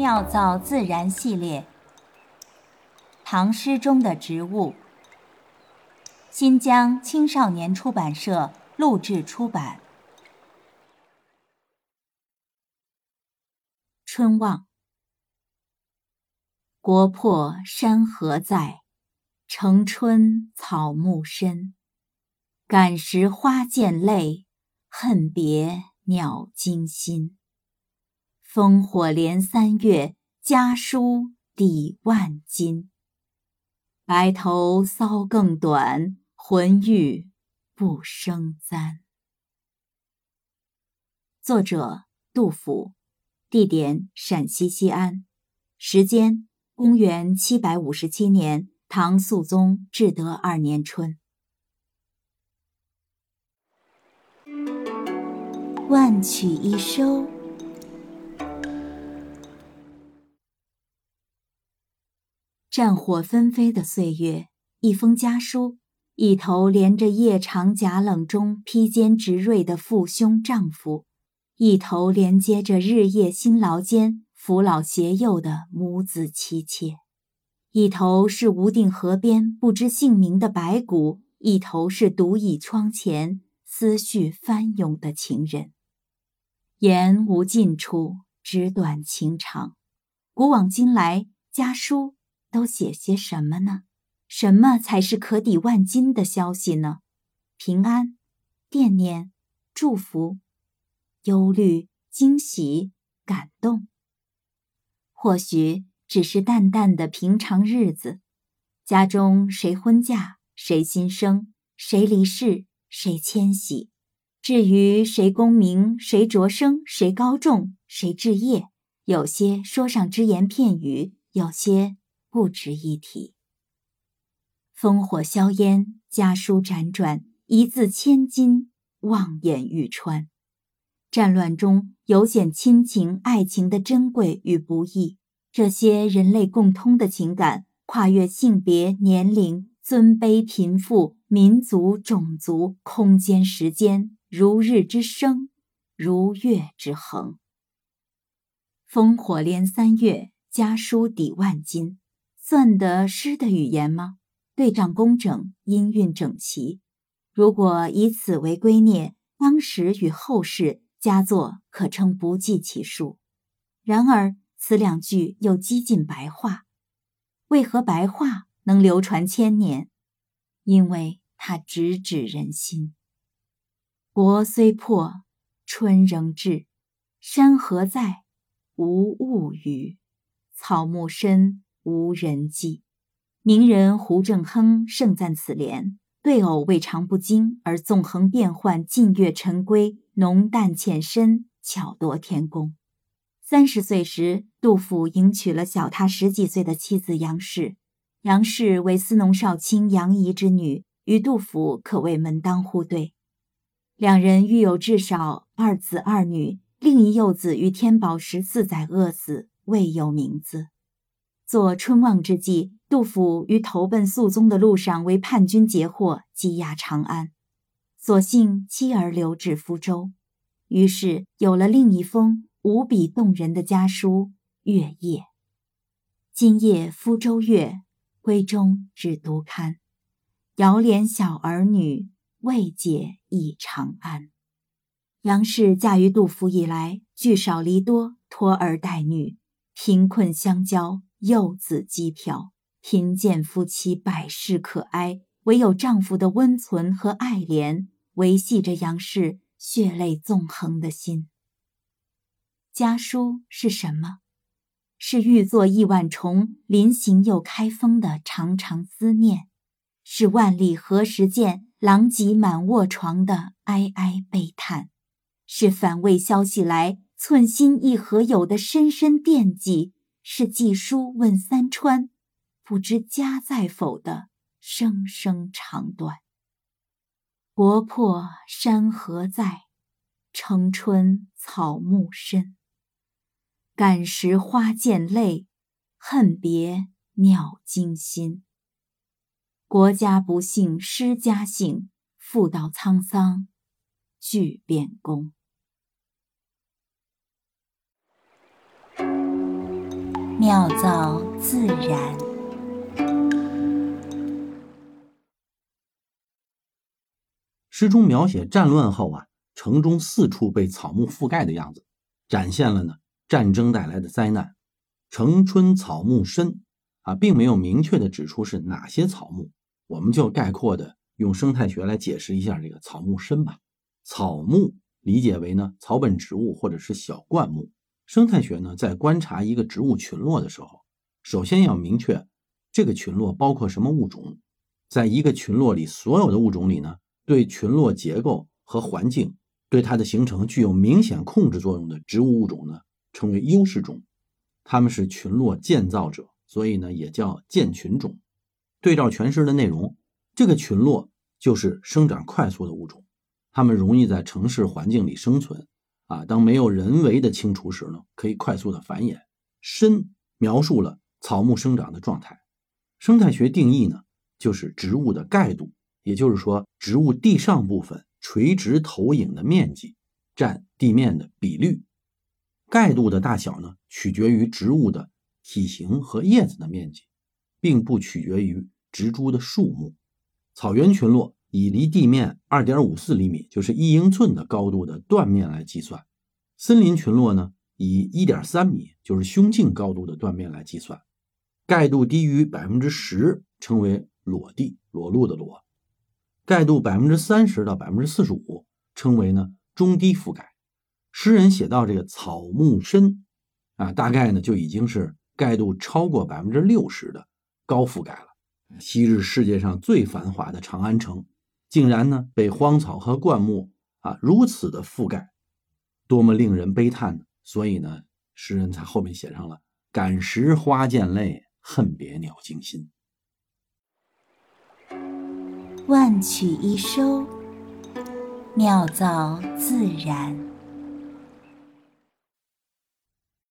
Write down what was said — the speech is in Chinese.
妙造自然系列，唐诗中的植物。新疆青少年出版社录制出版。《春望》国破山河在，城春草木深。感时花溅泪，恨别鸟惊心。烽火连三月，家书抵万金。白头搔更短，浑欲不胜簪。作者：杜甫，地点：陕西西安，时间：公元七百五十七年，唐肃宗至德二年春。万曲一收。战火纷飞的岁月，一封家书，一头连着夜长甲冷中披坚执锐的父兄丈夫，一头连接着日夜辛劳间扶老携幼的母子妻妾，一头是无定河边不知姓名的白骨，一头是独倚窗前思绪翻涌的情人。言无尽处，纸短情长。古往今来，家书都写些什么呢？什么才是可抵万金的消息呢？平安、惦念、祝福、忧虑、惊喜、感动，或许只是淡淡的平常日子。家中谁婚嫁，谁新生，谁离世，谁迁徙。至于谁功名，谁擢升，谁高中，谁置业，有些说上只言片语，有些不值一提。烽火硝烟，家书辗转，一字千金，望眼欲穿。战乱中尤显亲情、爱情的珍贵与不易。这些人类共通的情感，跨越性别、年龄、尊卑、贫富、民族、种族、空间、时间。如日之升，如月之恒。烽火连三月，家书抵万金，算得诗的语言吗？对仗工整，音韵整齐。如果以此为圭臬，当时与后世佳作可称不计其数。然而此两句又几近白话。为何白话能流传千年？因为它直指人心。国虽破，春仍至；山河在，无物语；草木深，无人迹。名人胡正亨盛赞此联：对偶未尝不精，而纵横变幻，近月晨归，浓淡浅深，巧夺天工。三十岁时，杜甫迎娶了小他十几岁的妻子杨氏。杨氏为司农少卿杨仪之女，与杜甫可谓门当户对。两人育有至少二子二女，另一幼子于天宝十四载饿死，未有名字。作春望之际，杜甫于投奔肃宗的路上为叛军截获，羁押长安，所幸妻儿留至福州，于是有了另一封无比动人的家书《月夜》。今夜福州月，闺中只独看，遥怜小儿女。未解忆长安。杨氏嫁于杜甫以来，聚少离多，托儿带女，贫困相交，幼子饥漂，贫贱夫妻百事可哀，唯有丈夫的温存和爱怜维系着杨氏血泪纵横的心。家书是什么？是欲作亿万重，临行又开封的长长思念，是万里何时见。狼藉满卧床的哀哀悲叹，是反胃消息来，寸心一何有的深深惦记，是寄书问三川，不知家在否的声声长断。国破山河在，城春草木深。感时花溅泪，恨别鸟惊心。国家不幸失家幸，妇道沧桑俱变宫。妙造自然。诗中描写战乱后啊，城中四处被草木覆盖的样子，展现了呢战争带来的灾难。城春草木深啊，并没有明确的指出是哪些草木，我们就概括的用生态学来解释一下这个草木深吧。草木理解为呢草本植物或者是小灌木。生态学呢在观察一个植物群落的时候，首先要明确这个群落包括什么物种。在一个群落里，所有的物种里呢，对群落结构和环境对它的形成具有明显控制作用的植物物种呢，称为优势种。它们是群落建造者，所以呢也叫建群种。对照全诗的内容，这个群落就是生长快速的物种，它们容易在城市环境里生存。啊，当没有人为的清除时呢，可以快速的繁衍。深描述了草木生长的状态。生态学定义呢，就是植物的盖度，也就是说，植物地上部分垂直投影的面积占地面的比率。盖度的大小呢，取决于植物的体型和叶子的面积，并不取决于植株的数目。草原群落以离地面二点五四厘米，就是一英寸的高度的断面来计算；森林群落呢，以一点三米，就是胸径高度的断面来计算。盖度低于百分之十，称为裸地，裸露的裸；盖度百分之三十到百分之四十五，称为呢中低覆盖。诗人写到这个草木深，啊，大概呢就已经是盖度超过百分之六十的高覆盖了。昔日世界上最繁华的长安城，竟然呢被荒草和灌木啊如此的覆盖，多么令人悲叹呢！所以呢，诗人在后面写上了“感时花溅泪，恨别鸟惊心”。万曲一收，妙造自然。